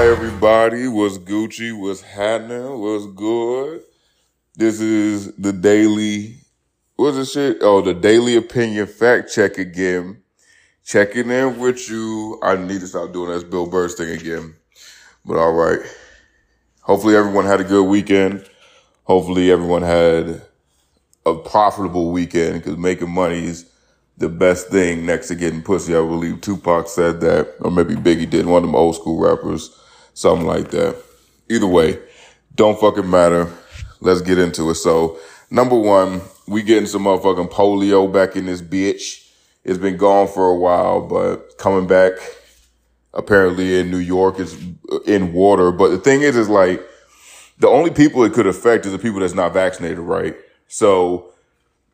Hi everybody, what's Gucci, what's happening, what's good? This is the daily, what's this shit? Oh, the daily opinion fact check again. Checking in with you. I need to stop doing this Bill Burr thing again. But all right. Hopefully everyone had a good weekend. Hopefully everyone had a profitable weekend because making money is the best thing next to getting pussy. I believe Tupac said that, or maybe Biggie did, one of them old school rappers, something like that. Either way, don't fucking matter. Let's get into it. So, number one, we getting some motherfucking polio back in this bitch. It's been gone for a while, but coming back apparently in New York is uh, in water. But the thing is, is like the only people it could affect is the people that's not vaccinated, right? So,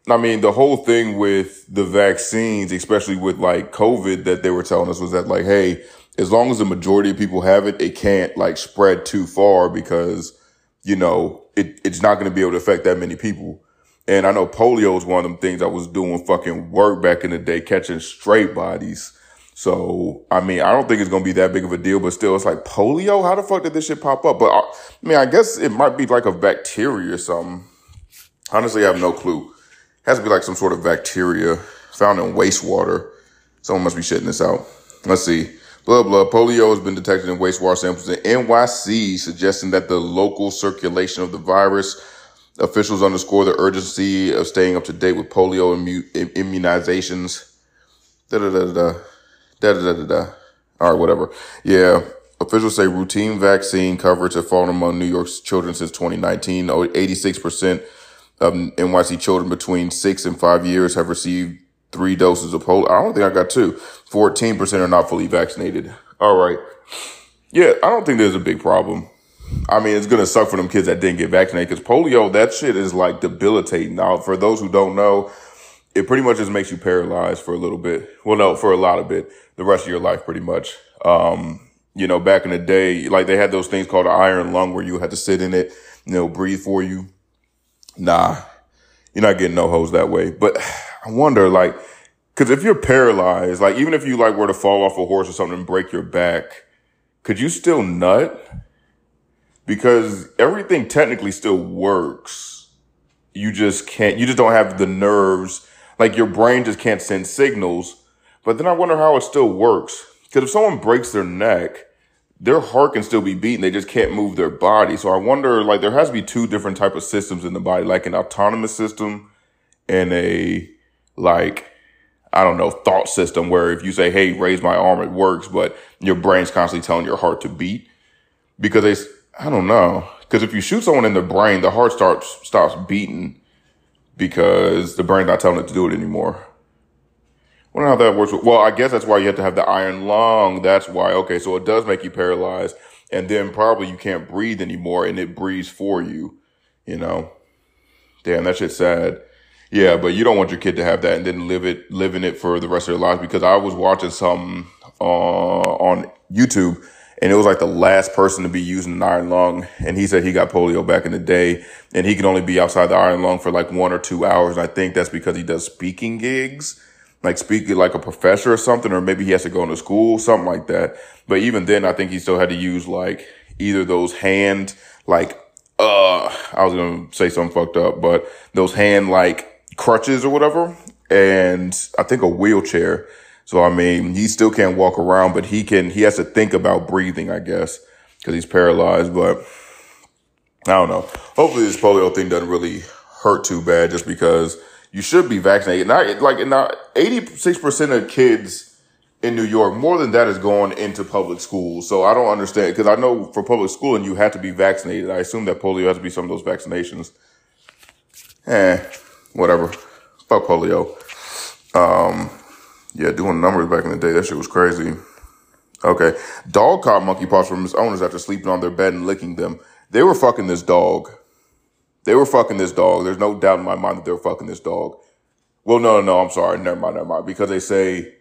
I mean, the whole thing with the vaccines, especially with like COVID that they were telling us was that like, hey, as long as the majority of people have it, it can't like spread too far because, you know, it, it's not going to be able to affect that many people. And I know polio is one of them things I was doing fucking work back in the day, catching straight bodies. So, I mean, I don't think it's going to be that big of a deal, but still, it's like polio. How the fuck did this shit pop up? But I, I mean, I guess it might be like a bacteria or something. Honestly, I have no clue It has to be like some sort of bacteria found in wastewater. Someone must be shitting this out. Let's see. Blah, blah. Polio has been detected in wastewater samples in NYC, suggesting that the local circulation of the virus. Officials underscore the urgency of staying up to date with polio immu- immunizations. Da da da da. Da da da da. All right, whatever. Yeah. Officials say routine vaccine coverage has fallen among New York's children since 2019. 86% of NYC children between six and five years have received three doses of polio. I don't think I got two. 14% are not fully vaccinated. All right. Yeah, I don't think there's a big problem. I mean, it's going to suck for them kids that didn't get vaccinated because polio, that shit is like debilitating. Now, for those who don't know, it pretty much just makes you paralyzed for a little bit. Well, no, for a lot of bit, the rest of your life, pretty much. Um, you know, back in the day, like they had those things called an iron lung where you had to sit in it, you know, breathe for you. Nah, you're not getting no hose that way. But I wonder, like, cause if you're paralyzed, like, even if you like were to fall off a horse or something and break your back, could you still nut? Because everything technically still works. You just can't, you just don't have the nerves. Like your brain just can't send signals. But then I wonder how it still works. Cause if someone breaks their neck, their heart can still be beating. They just can't move their body. So I wonder, like, there has to be two different type of systems in the body, like an autonomous system and a, like, I don't know, thought system where if you say, Hey, raise my arm, it works, but your brain's constantly telling your heart to beat because it's, I don't know. Cause if you shoot someone in the brain, the heart starts, stops beating because the brain's not telling it to do it anymore I wonder how that works. Well, I guess that's why you have to have the iron lung. That's why. Okay. So it does make you paralyzed and then probably you can't breathe anymore and it breathes for you, you know? Damn, that shit's sad. Yeah, but you don't want your kid to have that and then live it, live in it for the rest of their lives because I was watching some, uh, on YouTube and it was like the last person to be using an iron lung. And he said he got polio back in the day and he can only be outside the iron lung for like one or two hours. And I think that's because he does speaking gigs like speak like a professor or something, or maybe he has to go into school, something like that. But even then, I think he still had to use like either those hand, like, uh, I was to say something fucked up, but those hand like crutches or whatever. And I think a wheelchair. So, I mean, he still can't walk around, but he can, he has to think about breathing, I guess, cause he's paralyzed, but I don't know. Hopefully this polio thing doesn't really hurt too bad just because you should be vaccinated. Not like not eighty six percent of kids in New York, more than that is going into public schools. So I don't understand because I know for public schooling you have to be vaccinated. I assume that polio has to be some of those vaccinations. Eh, whatever. Fuck polio. Um, yeah, doing numbers back in the day, that shit was crazy. Okay. Dog caught monkeypox from its owners after sleeping on their bed and licking them. They were fucking this dog. They were fucking this dog. There's no doubt in my mind that they were fucking this dog. Well, no, no, I'm sorry. Never mind, never mind. Because they say,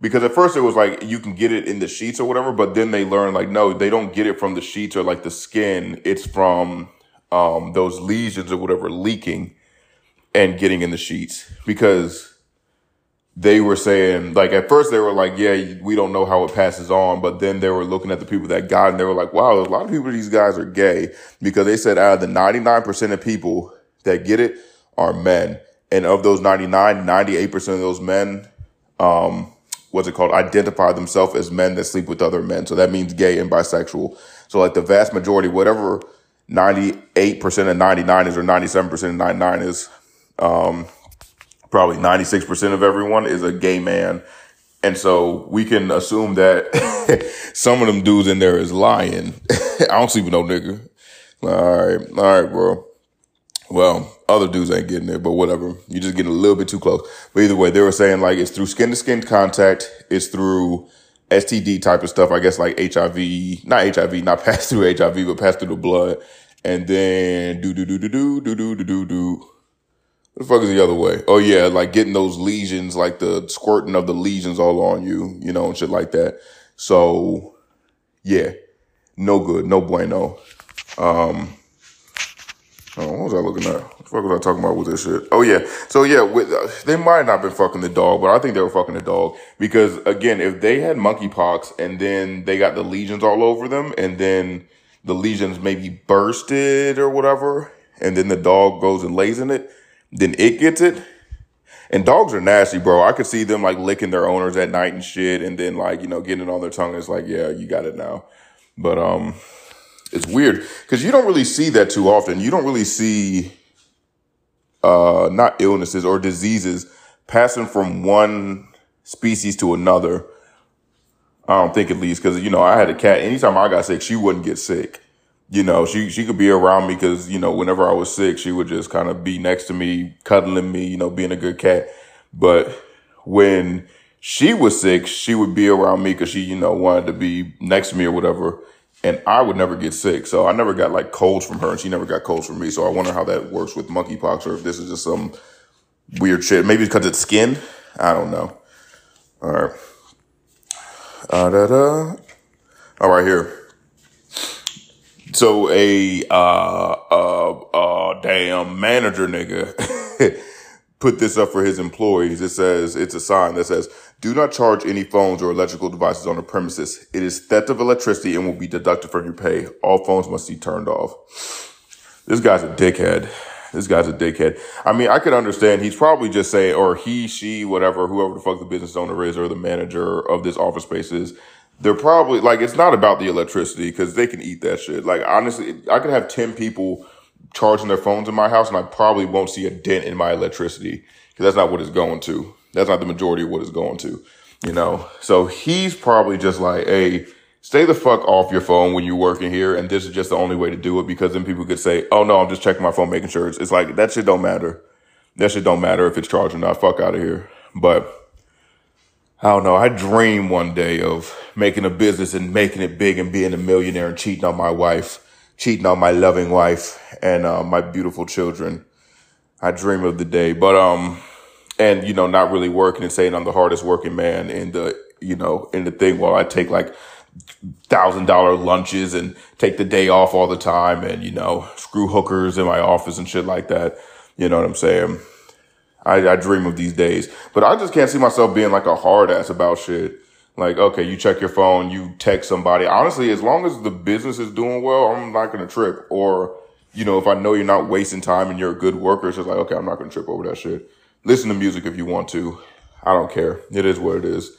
because at first it was like you can get it in the sheets or whatever, but then they learn like, no, they don't get it from the sheets or like the skin. It's from, um, those lesions or whatever leaking and getting in the sheets because they were saying like at first they were like, yeah, we don't know how it passes on, but then they were looking at the people that got it and they were like, wow, a lot of people these guys are gay because they said out of the 99% of people that get it are men. And of those 99, 98% of those men, um, what's it called, identify themselves as men that sleep with other men. So that means gay and bisexual. So like the vast majority, whatever 98% of 99 is or 97% of 99 is, um, probably 96% of everyone is a gay man. And so we can assume that some of them dudes in there is lying. I don't sleep with no nigga. All right. All right, bro. Well, other dudes ain't getting it, but whatever. You just getting a little bit too close. But either way, they were saying like it's through skin to skin contact. It's through STD type of stuff. I guess like HIV, not HIV, not pass through HIV, but pass through the blood. And then do, do, do, do, do, do, do, do, do, do. The fuck is the other way? Oh yeah, like getting those lesions, like the squirting of the lesions all on you, you know, and shit like that. So yeah, no good, no bueno. Um, Oh, what was I looking at? What the fuck was I talking about with this shit? Oh yeah. So yeah, with, uh, they might not been fucking the dog, but I think they were fucking the dog because again, if they had monkeypox and then they got the lesions all over them and then the lesions maybe bursted or whatever, and then the dog goes and lays in it, then it gets it. And dogs are nasty, bro. I could see them like licking their owners at night and shit, and then like you know getting it on their tongue. It's like, yeah, you got it now. But um, it's weird because you don't really see that too often. You don't really see uh not illnesses or diseases passing from one species to another. I don't think at least because you know I had a cat. Anytime I got sick, she wouldn't get sick. You know, she she could be around me because you know whenever I was sick, she would just kind of be next to me, cuddling me. You know, being a good cat. But when she was sick, she would be around me because she you know wanted to be next to me or whatever and I would never get sick. So I never got like colds from her and she never got colds from me. So I wonder how that works with monkeypox or if this is just some weird shit. Maybe because it's skin. I don't know. All right. Uh, da, da. All right, here. So a, uh, uh, uh, damn manager nigga put this up for his employees. It says, it's a sign that says, do not charge any phones or electrical devices on the premises. It is theft of electricity and will be deducted from your pay. All phones must be turned off. This guy's a dickhead. This guy's a dickhead. I mean, I could understand. He's probably just saying, or he, she, whatever, whoever the fuck the business owner is or the manager of this office space is, they're probably like, it's not about the electricity because they can eat that shit. Like, honestly, I could have 10 people charging their phones in my house and I probably won't see a dent in my electricity because that's not what it's going to. That's not the majority of what it's going to, you know? So he's probably just like, Hey, stay the fuck off your phone when you're working here. And this is just the only way to do it because then people could say, Oh no, I'm just checking my phone, making sure it's, it's like that shit don't matter. That shit don't matter if it's charged or not. Fuck out of here. But I don't know. I dream one day of making a business and making it big and being a millionaire and cheating on my wife cheating on my loving wife and uh, my beautiful children. I dream of the day, but um, and you know, not really working and saying I'm the hardest working man in the you know in the thing while I take like thousand dollar lunches and take the day off all the time and you know screw hookers in my office and shit like that. You know what I'm saying? I, I dream of these days, but I just can't see myself being like a hard ass about shit. Like, okay, you check your phone, you text somebody. Honestly, as long as the business is doing well, I'm not to trip. Or, you know, if I know you're not wasting time and you're a good worker, it's just like, okay, I'm not to trip over that shit. Listen to music if you want to. I don't care. It is what it is.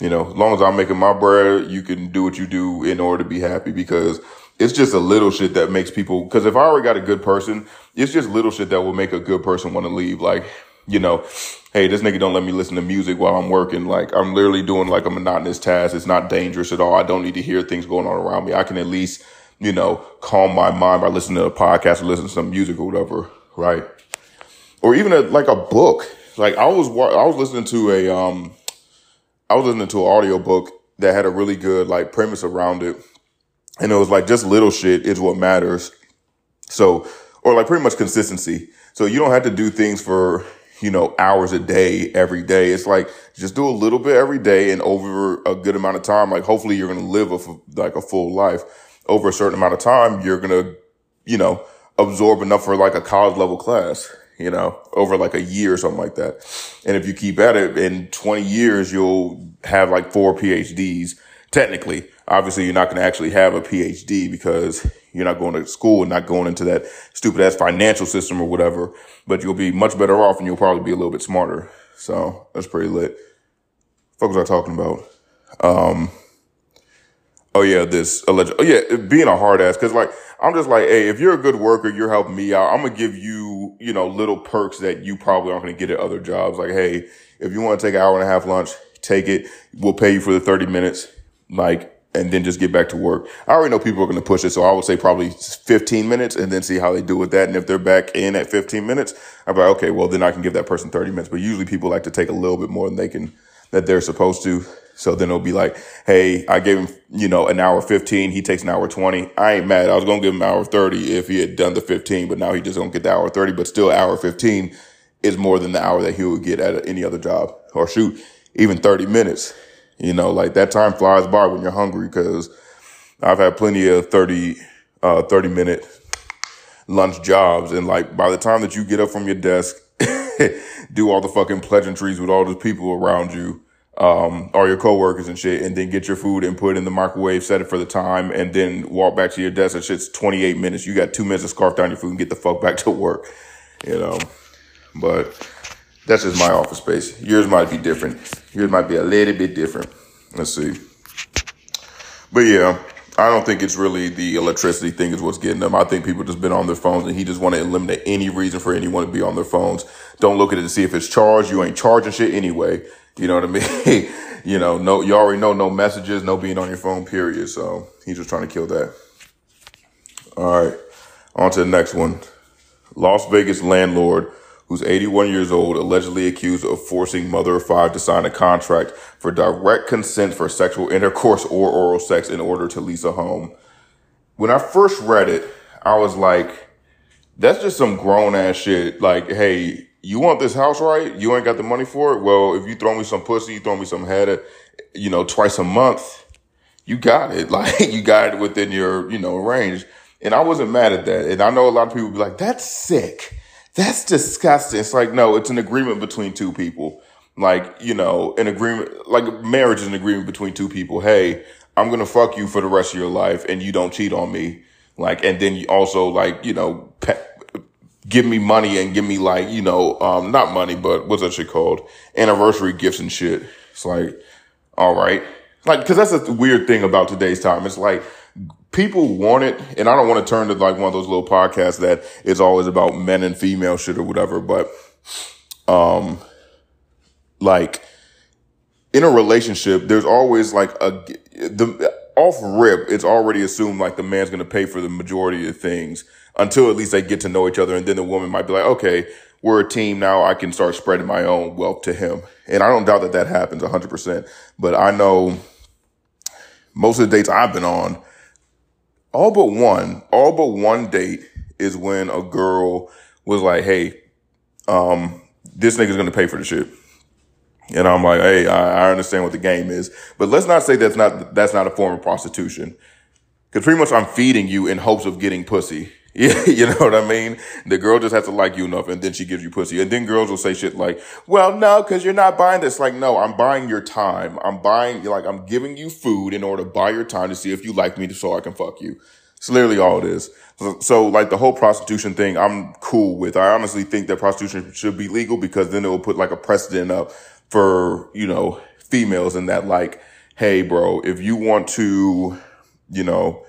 You know, as long as I'm making my bread, you can do what you do in order to be happy because it's just a little shit that makes people, cause if I already got a good person, it's just little shit that will make a good person want to leave. Like, you know, hey, this nigga don't let me listen to music while I'm working. Like I'm literally doing like a monotonous task. It's not dangerous at all. I don't need to hear things going on around me. I can at least, you know, calm my mind by listening to a podcast or listening to some music or whatever, right? Or even a, like a book. Like I was, I was listening to a, um, I was listening to an audio book that had a really good like premise around it. And it was like just little shit is what matters. So, or like pretty much consistency. So you don't have to do things for you know, hours a day every day. It's like just do a little bit every day and over a good amount of time. Like hopefully you're going to live a, like a full life over a certain amount of time. You're going to, you know, absorb enough for like a college level class. you know, over like a year or something like that. And if you keep at it in 20 years, you'll have like four PhDs. Technically, obviously, you're not going to actually have a PhD because you're not going to school and not going into that stupid ass financial system or whatever, but you'll be much better off and you'll probably be a little bit smarter. So that's pretty lit. What was I talking about? Um, oh yeah, this alleged, oh yeah, being a hard ass. Cause like, I'm just like, hey, if you're a good worker, you're helping me out. I'm gonna give you, you know, little perks that you probably aren't gonna get at other jobs. Like, hey, if you want to take an hour and a half lunch, take it. We'll pay you for the 30 minutes. Like, and then just get back to work. I already know people are going to push it. So I would say probably 15 minutes and then see how they do with that. And if they're back in at 15 minutes, I'm like, okay, well, then I can give that person 30 minutes. But usually people like to take a little bit more than they can, that they're supposed to. So then it'll be like, hey, I gave him, you know, an hour 15. He takes an hour 20. I ain't mad. I was going to give him an hour 30 if he had done the 15, but now he just don't get the hour 30, but still hour 15 is more than the hour that he would get at any other job or shoot, even 30 minutes you know, like that time flies by when you're hungry because I've had plenty of 30, uh, 30 minute lunch jobs. And like by the time that you get up from your desk, do all the fucking pleasantries with all the people around you, um, or your coworkers and shit, and then get your food and put it in the microwave, set it for the time, and then walk back to your desk. That shit's 28 minutes. You got two minutes to scarf down your food and get the fuck back to work, you know, but that's just my office space. Yours might be different. Yours might be a little bit different. Let's see. But yeah, I don't think it's really the electricity thing is what's getting them. I think people just been on their phones and he just want to eliminate any reason for anyone to be on their phones. Don't look at it to see if it's charged. You ain't charging shit anyway. You know what I mean? you know, no, you already know no messages, no being on your phone, period. So he's just trying to kill that. All right. On to the next one. Las Vegas landlord who's 81 years old, allegedly accused of forcing mother of five to sign a contract for direct consent for sexual intercourse or oral sex in order to lease a home. When I first read it, I was like, that's just some grown ass shit. Like, hey, you want this house right? You ain't got the money for it? Well, if you throw me some pussy, you throw me some head, you know, twice a month, you got it. Like, you got it within your, you know, range. And I wasn't mad at that. And I know a lot of people be like, that's sick that's disgusting. It's like, no, it's an agreement between two people. Like, you know, an agreement, like marriage is an agreement between two people. Hey, I'm going to fuck you for the rest of your life and you don't cheat on me. Like, and then you also like, you know, pe- give me money and give me like, you know, um, not money, but what's that shit called? Anniversary gifts and shit. It's like, all right. Like, cause that's a weird thing about today's time. It's like, people want it, and I don't want to turn to like one of those little podcasts that is always about men and female shit or whatever, but um like in a relationship, there's always like a the off rip, it's already assumed like the man's gonna pay for the majority of things until at least they get to know each other, and then the woman might be like, okay, we're a team now. I can start spreading my own wealth to him, and I don't doubt that that happens 100. percent But I know most of the dates I've been on, all but one, all but one date is when a girl was like, Hey, um, this nigga's to pay for the shit. And I'm like, Hey, I, I understand what the game is, but let's not say that's not, that's not a form of prostitution. Cause pretty much I'm feeding you in hopes of getting pussy. Yeah, you know what I mean? The girl just has to like you enough and then she gives you pussy. And then girls will say shit like, well, no, cause you're not buying this. Like, no, I'm buying your time. I'm buying, like, I'm giving you food in order to buy your time to see if you like me so I can fuck you. It's literally all it is. So, so, like the whole prostitution thing, I'm cool with. I honestly think that prostitution should be legal because then it will put like a precedent up for, you know, females and that like, hey, bro, if you want to, you know,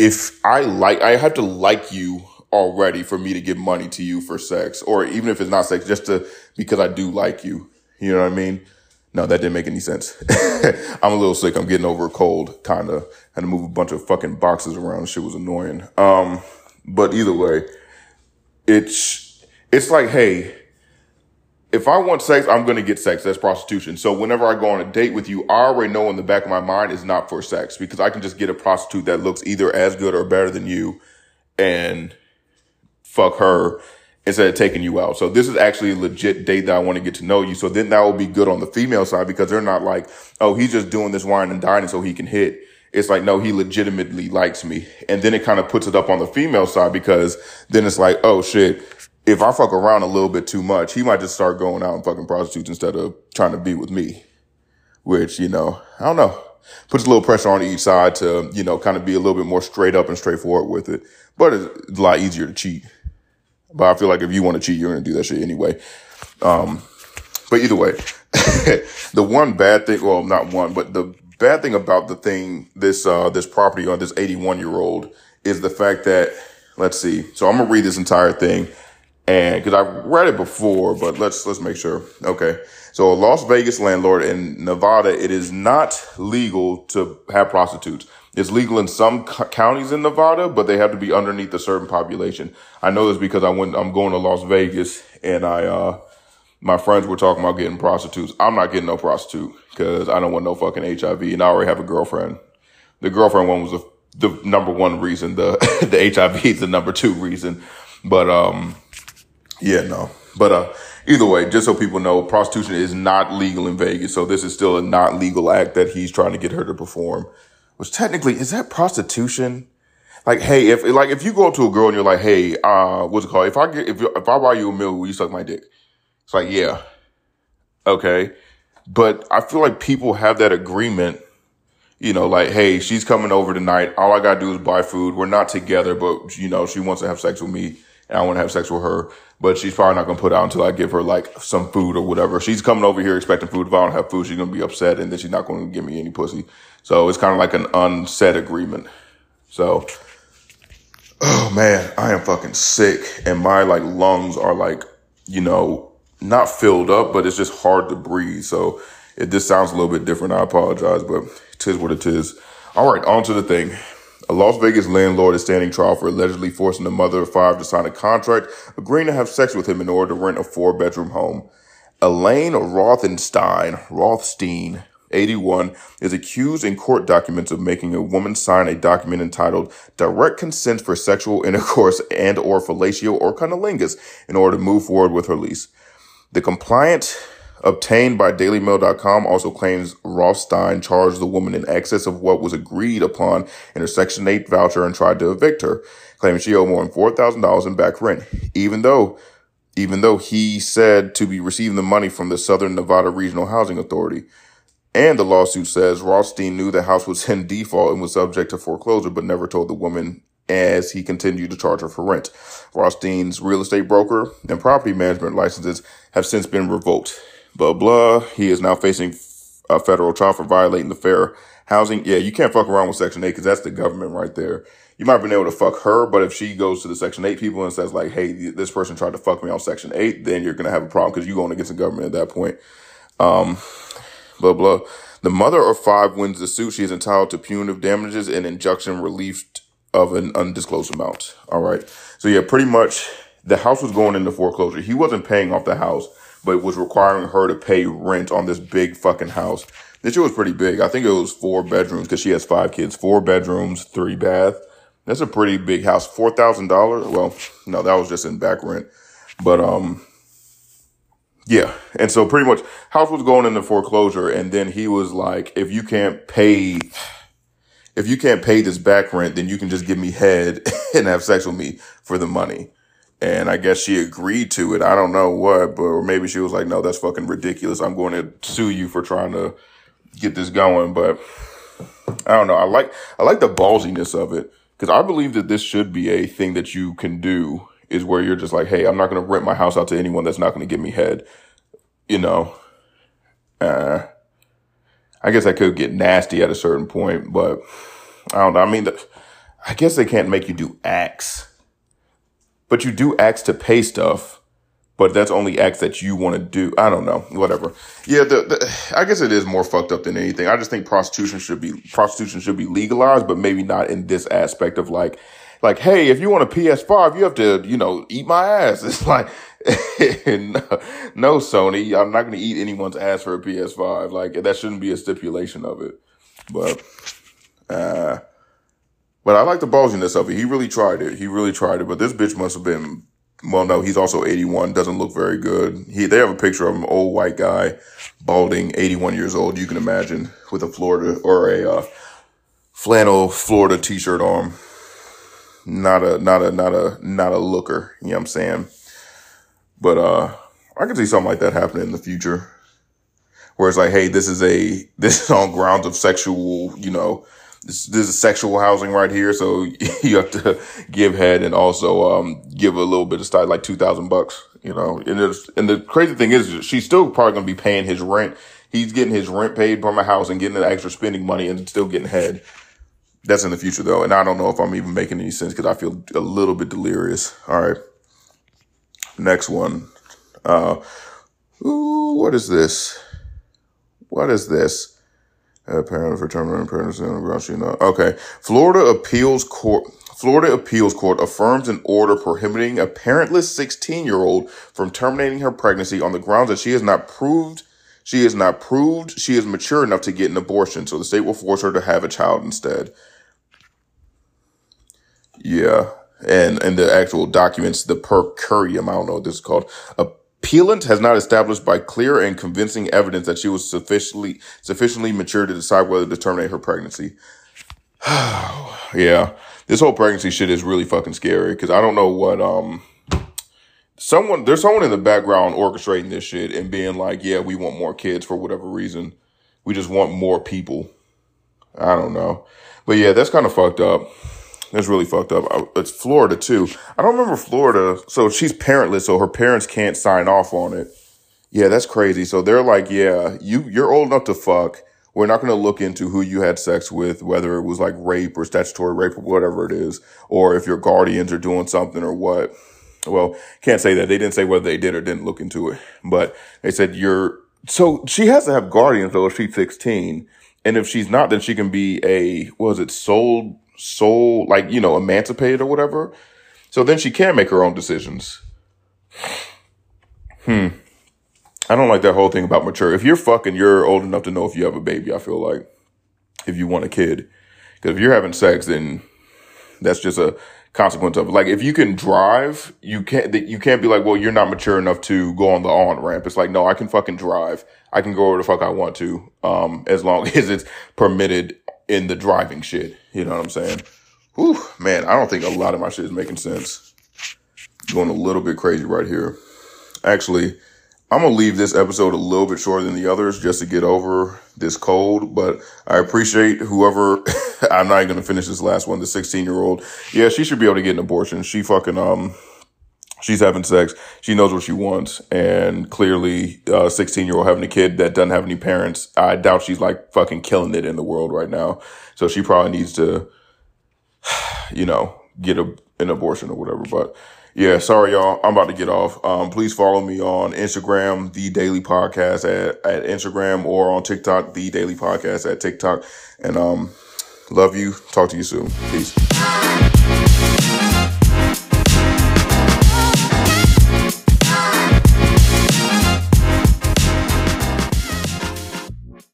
if I like, I have to like you already for me to give money to you for sex, or even if it's not sex, just to, because I do like you. You know what I mean? No, that didn't make any sense. I'm a little sick. I'm getting over a cold, kind of. Had to move a bunch of fucking boxes around. Shit was annoying. Um, but either way, it's, it's like, hey, if I want sex, I'm going to get sex. That's prostitution. So whenever I go on a date with you, I already know in the back of my mind it's not for sex because I can just get a prostitute that looks either as good or better than you and fuck her instead of taking you out. So this is actually a legit date that I want to get to know you. So then that will be good on the female side because they're not like, oh, he's just doing this wine and dining so he can hit. it's like, no, he legitimately likes me. And then it kind of puts it up on the female side because then it's like, oh shit, if I fuck around a little bit too much, he might just start going out and fucking prostitutes instead of trying to be with me. Which, you know, I don't know. Puts a little pressure on each side to, you know, kind of be a little bit more straight up and straightforward with it. But it's a lot easier to cheat. But I feel like if you want to cheat, you're going to do that shit anyway. Um, but either way, the one bad thing, well, not one, but the bad thing about the thing, this, uh, this property on this 81 year old is the fact that, let's see. So I'm going to read this entire thing and cause I've read it before, but let's, let's make sure. Okay. So a Las Vegas landlord in Nevada, it is not legal to have prostitutes. It's legal in some counties in Nevada, but they have to be underneath a certain population. I know this because I went, I'm going to Las Vegas and I, uh, my friends were talking about getting prostitutes. I'm not getting no prostitute because I don't want no fucking HIV and I already have a girlfriend. The girlfriend one was the, the number one reason. The, the HIV is the number two reason. But, um, yeah, no. But, uh, either way, just so people know, prostitution is not legal in Vegas. So this is still a not legal act that he's trying to get her to perform. Which technically, is that prostitution? Like, hey, if, like, if you go up to a girl and you're like, hey, uh, what's it called? If I get, if, if I buy you a meal, will you suck my dick? It's like, yeah. Okay. But I feel like people have that agreement, you know, like, hey, she's coming over tonight. All I gotta do is buy food. We're not together, but you know, she wants to have sex with me and I want to have sex with her, but she's probably not going to put out until I give her like some food or whatever. She's coming over here expecting food. If I don't have food, she's going to be upset and then she's not going to give me any pussy. So it's kind of like an unsaid agreement. So, oh man, I am fucking sick and my like lungs are like, you know, not filled up, but it's just hard to breathe. So if this sounds a little bit different, I apologize, but tis what it is. All right, on to the thing. A Las Vegas landlord is standing trial for allegedly forcing a mother of five to sign a contract agreeing to have sex with him in order to rent a four bedroom home. Elaine Rothenstein, Rothstein, 81, is accused in court documents of making a woman sign a document entitled Direct Consent for Sexual Intercourse and or Fellatio or Cunnilingus in order to move forward with her lease. The compliant obtained by DailyMail.com also claims Rothstein charged the woman in excess of what was agreed upon in her Section 8 voucher and tried to evict her, claiming she owed more than $4,000 in back rent, even though even though he said to be receiving the money from the Southern Nevada Regional Housing Authority. And the lawsuit says Rothstein knew the house was in default and was subject to foreclosure, but never told the woman as he continued to charge her for rent. Rothstein's real estate broker and property management licenses have since been revoked blah, blah. He is now facing a federal trial for violating the fair housing. Yeah, you can't fuck around with Section 8 because that's the government right there. You might have been able to fuck her, but if she goes to the Section 8 people and says like, hey, this person tried to fuck me on Section 8, then you're going to have a problem because you're going against the government at that point. Um, blah, blah. The mother of five wins the suit. She is entitled to punitive damages and injunction relief of an undisclosed amount. All right. So yeah, pretty much the house was going into foreclosure. He wasn't paying off the house but was requiring her to pay rent on this big fucking house. This shit was pretty big. I think it was four bedrooms because she has five kids. Four bedrooms, three bath. That's a pretty big house. Four thousand dollars. Well, no, that was just in back rent. But um, yeah. And so pretty much house was going into foreclosure, and then he was like, "If you can't pay." If you can't pay this back rent, then you can just give me head and have sex with me for the money. And I guess she agreed to it. I don't know what, but or maybe she was like, no, that's fucking ridiculous. I'm going to sue you for trying to get this going. But I don't know. I like, I like the ballsiness of it because I believe that this should be a thing that you can do is where you're just like, Hey, I'm not going to rent my house out to anyone that's not going to give me head, you know, uh, I guess I could get nasty at a certain point, but I don't know. I mean, the, I guess they can't make you do acts but you do acts to pay stuff, but that's only acts that you want to do. I don't know, whatever. Yeah, the, the, I guess it is more fucked up than anything. I just think prostitution should be prostitution should be legalized, but maybe not in this aspect of like, like, hey, if you want a PS5, you have to, you know, eat my ass. It's like, no, Sony, I'm not going to eat anyone's ass for a PS5. Like, that shouldn't be a stipulation of it. But, uh, but I like the ballsiness of it. He really tried it. He really tried it. But this bitch must have been, well, no, he's also 81. Doesn't look very good. He, they have a picture of him, old white guy, balding, 81 years old. You can imagine with a Florida or a, uh, flannel Florida t-shirt on. Not a, not a, not a, not a looker. You know what I'm saying? But, uh, I can see something like that happening in the future. Where it's like, hey, this is a, this is on grounds of sexual, you know, this, this is sexual housing right here. So you have to give head and also, um, give a little bit of style, like 2000 bucks, you know, and and the crazy thing is she's still probably going to be paying his rent. He's getting his rent paid from a house and getting the extra spending money and still getting head. That's in the future though. And I don't know if I'm even making any sense because I feel a little bit delirious. All right. Next one. Uh, ooh, what is this? What is this? Uh, parent for terminating pregnancy on the ground she not. Okay. Florida appeals court. Florida appeals court affirms an order prohibiting a parentless 16 year old from terminating her pregnancy on the grounds that she has not proved she is not proved she is mature enough to get an abortion, so the state will force her to have a child instead. Yeah. And and the actual documents, the per curiam, I don't know what this is called. Appellant has not established by clear and convincing evidence that she was sufficiently sufficiently mature to decide whether to terminate her pregnancy. yeah. This whole pregnancy shit is really fucking scary because I don't know what um someone there's someone in the background orchestrating this shit and being like, yeah, we want more kids for whatever reason. We just want more people. I don't know. But yeah, that's kind of fucked up. That's really fucked up. It's Florida too. I don't remember Florida. So she's parentless, so her parents can't sign off on it. Yeah, that's crazy. So they're like, yeah, you you're old enough to fuck. We're not going to look into who you had sex with, whether it was like rape or statutory rape or whatever it is, or if your guardians are doing something or what. Well, can't say that. They didn't say whether they did or didn't look into it, but they said you're, so she has to have guardians though if she's 16. And if she's not, then she can be a, was it sold soul, like, you know, emancipated or whatever. So then she can make her own decisions. Hmm. I don't like that whole thing about mature. If you're fucking, you're old enough to know if you have a baby, I feel like. If you want a kid. Because if you're having sex, then that's just a consequence of it. Like if you can drive, you can't you can't be like, well, you're not mature enough to go on the on ramp. It's like, no, I can fucking drive. I can go where the fuck I want to, um, as long as it's permitted in the driving shit. You know what I'm saying? Whew, man, I don't think a lot of my shit is making sense. Going a little bit crazy right here. Actually, I'm gonna leave this episode a little bit shorter than the others just to get over this cold, but I appreciate whoever, I'm not even gonna finish this last one, the 16 year old. Yeah, she should be able to get an abortion. She fucking, um, she's having sex. She knows what she wants. And clearly, uh, 16 year old having a kid that doesn't have any parents. I doubt she's like fucking killing it in the world right now. So she probably needs to, you know, get a, an abortion or whatever. But yeah, sorry y'all. I'm about to get off. Um, please follow me on Instagram, the daily podcast at, at Instagram or on TikTok, the daily podcast at TikTok. And, um, love you. Talk to you soon. Peace.